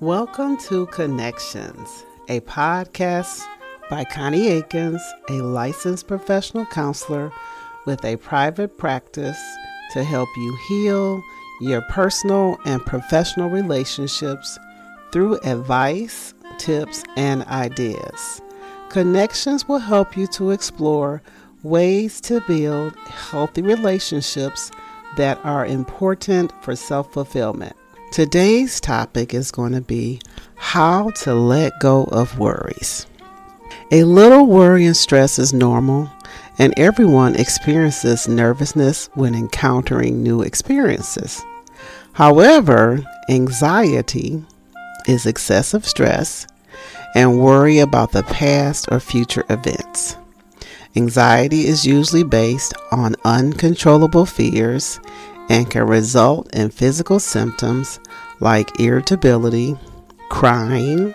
Welcome to Connections, a podcast by Connie Aikens, a licensed professional counselor with a private practice to help you heal your personal and professional relationships through advice, tips, and ideas. Connections will help you to explore ways to build healthy relationships that are important for self fulfillment. Today's topic is going to be how to let go of worries. A little worry and stress is normal, and everyone experiences nervousness when encountering new experiences. However, anxiety is excessive stress and worry about the past or future events. Anxiety is usually based on uncontrollable fears and can result in physical symptoms like irritability, crying,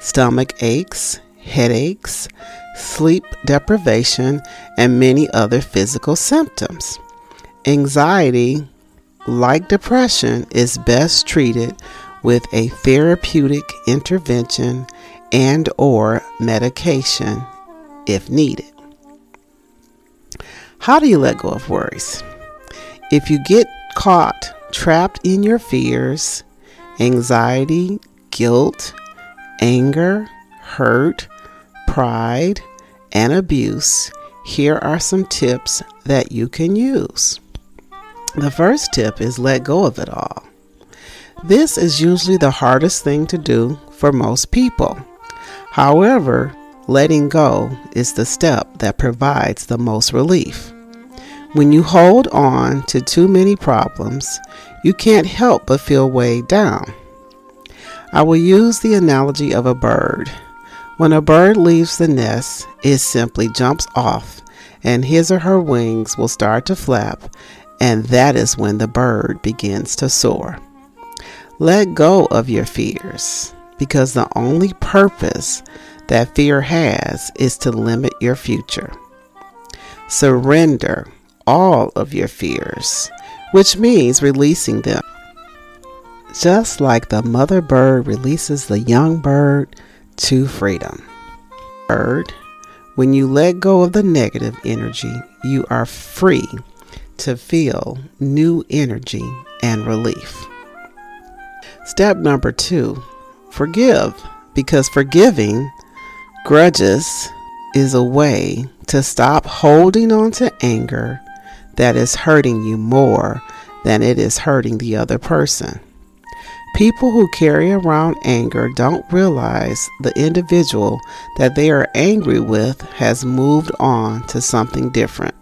stomach aches, headaches, sleep deprivation, and many other physical symptoms. Anxiety, like depression, is best treated with a therapeutic intervention and or medication if needed. How do you let go of worries? If you get caught trapped in your fears, anxiety, guilt, anger, hurt, pride, and abuse, here are some tips that you can use. The first tip is let go of it all. This is usually the hardest thing to do for most people. However, letting go is the step that provides the most relief. When you hold on to too many problems, you can't help but feel weighed down. I will use the analogy of a bird. When a bird leaves the nest, it simply jumps off, and his or her wings will start to flap, and that is when the bird begins to soar. Let go of your fears, because the only purpose that fear has is to limit your future. Surrender all of your fears, which means releasing them. Just like the mother bird releases the young bird to freedom. Bird, when you let go of the negative energy, you are free to feel new energy and relief. Step number two forgive, because forgiving grudges is a way to stop holding on to anger that is hurting you more than it is hurting the other person. People who carry around anger don't realize the individual that they are angry with has moved on to something different.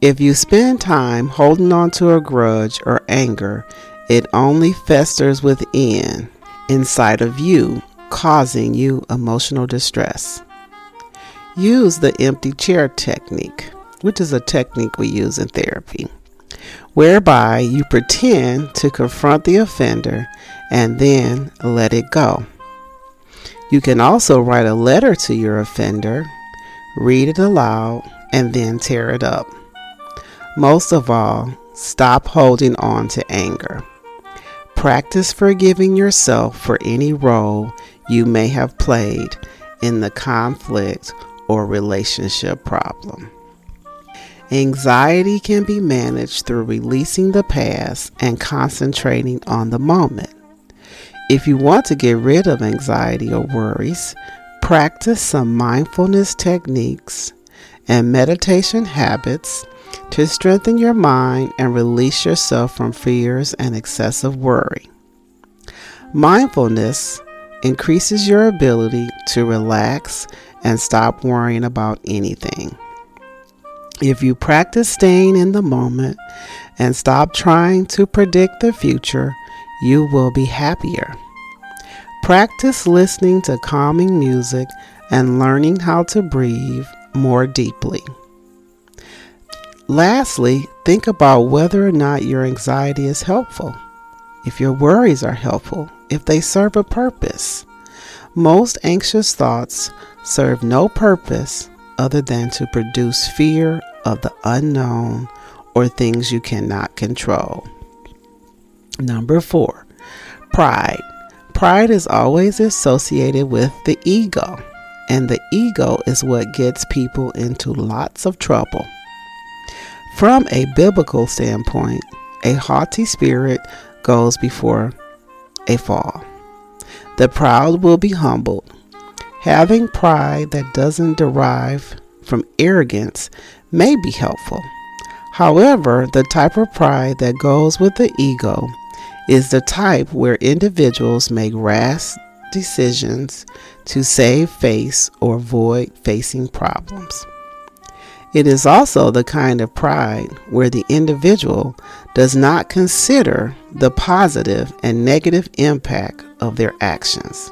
If you spend time holding on to a grudge or anger, it only festers within, inside of you, causing you emotional distress. Use the empty chair technique which is a technique we use in therapy, whereby you pretend to confront the offender and then let it go. You can also write a letter to your offender, read it aloud, and then tear it up. Most of all, stop holding on to anger. Practice forgiving yourself for any role you may have played in the conflict or relationship problem. Anxiety can be managed through releasing the past and concentrating on the moment. If you want to get rid of anxiety or worries, practice some mindfulness techniques and meditation habits to strengthen your mind and release yourself from fears and excessive worry. Mindfulness increases your ability to relax and stop worrying about anything. If you practice staying in the moment and stop trying to predict the future, you will be happier. Practice listening to calming music and learning how to breathe more deeply. Lastly, think about whether or not your anxiety is helpful. If your worries are helpful, if they serve a purpose. Most anxious thoughts serve no purpose other than to produce fear of the unknown or things you cannot control. Number four, pride. Pride is always associated with the ego, and the ego is what gets people into lots of trouble. From a biblical standpoint, a haughty spirit goes before a fall. The proud will be humbled. Having pride that doesn't derive from arrogance may be helpful. However, the type of pride that goes with the ego is the type where individuals make rash decisions to save face or avoid facing problems. It is also the kind of pride where the individual does not consider the positive and negative impact of their actions.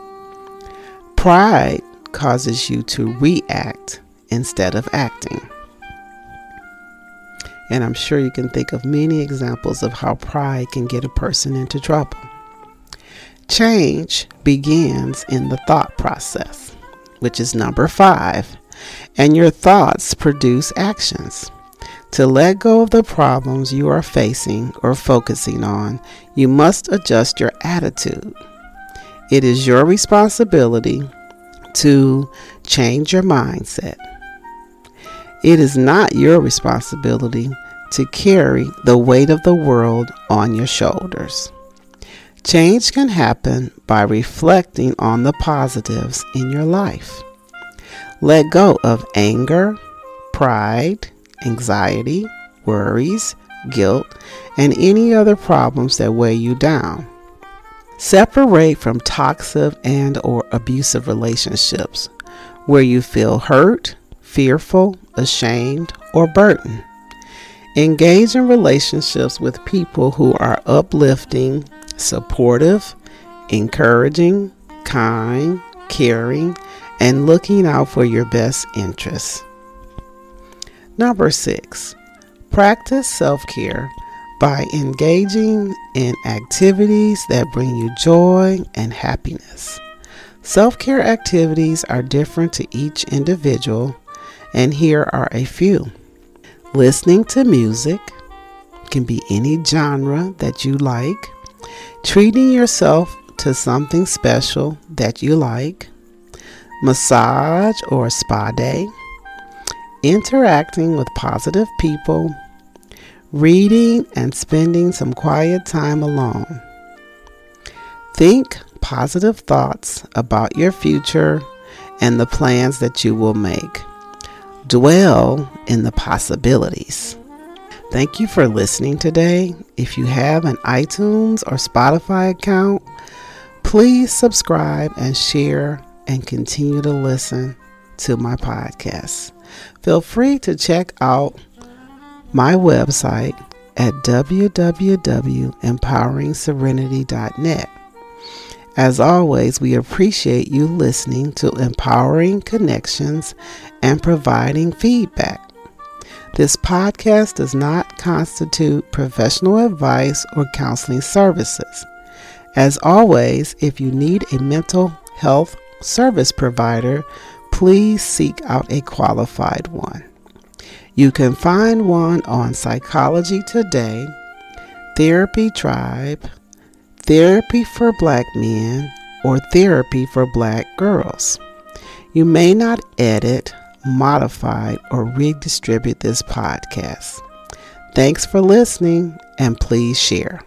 Pride causes you to react instead of acting. And I'm sure you can think of many examples of how pride can get a person into trouble. Change begins in the thought process, which is number five and your thoughts produce actions. To let go of the problems you are facing or focusing on, you must adjust your attitude. It is your responsibility to change your mindset. It is not your responsibility to carry the weight of the world on your shoulders. Change can happen by reflecting on the positives in your life. Let go of anger, pride, anxiety, worries, guilt, and any other problems that weigh you down. Separate from toxic and or abusive relationships where you feel hurt, fearful, ashamed, or burdened. Engage in relationships with people who are uplifting, supportive, encouraging, kind, caring, and looking out for your best interests. Number six, practice self care by engaging in activities that bring you joy and happiness. Self care activities are different to each individual, and here are a few. Listening to music can be any genre that you like, treating yourself to something special that you like, massage or spa day, interacting with positive people, reading and spending some quiet time alone. Think positive thoughts about your future and the plans that you will make. Dwell in the possibilities. Thank you for listening today. If you have an iTunes or Spotify account, please subscribe and share and continue to listen to my podcast. Feel free to check out my website at www.empoweringserenity.net. As always, we appreciate you listening to Empowering Connections and providing feedback. This podcast does not constitute professional advice or counseling services. As always, if you need a mental health service provider, please seek out a qualified one. You can find one on Psychology Today, Therapy Tribe, Therapy for Black Men, or Therapy for Black Girls. You may not edit, modify, or redistribute this podcast. Thanks for listening and please share.